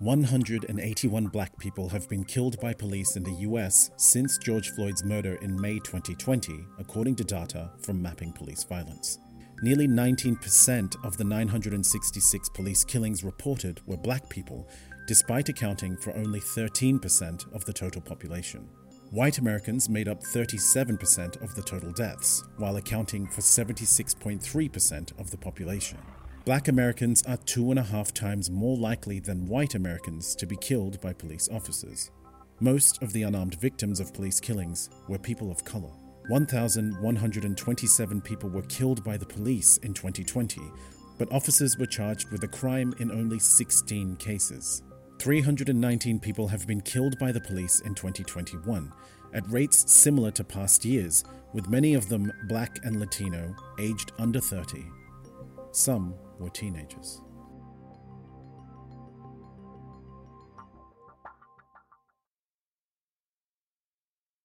181 black people have been killed by police in the US since George Floyd's murder in May 2020, according to data from Mapping Police Violence. Nearly 19% of the 966 police killings reported were black people, despite accounting for only 13% of the total population. White Americans made up 37% of the total deaths, while accounting for 76.3% of the population. Black Americans are two and a half times more likely than white Americans to be killed by police officers. Most of the unarmed victims of police killings were people of color. 1,127 people were killed by the police in 2020, but officers were charged with a crime in only 16 cases. 319 people have been killed by the police in 2021, at rates similar to past years, with many of them black and Latino, aged under 30. Some were teenagers.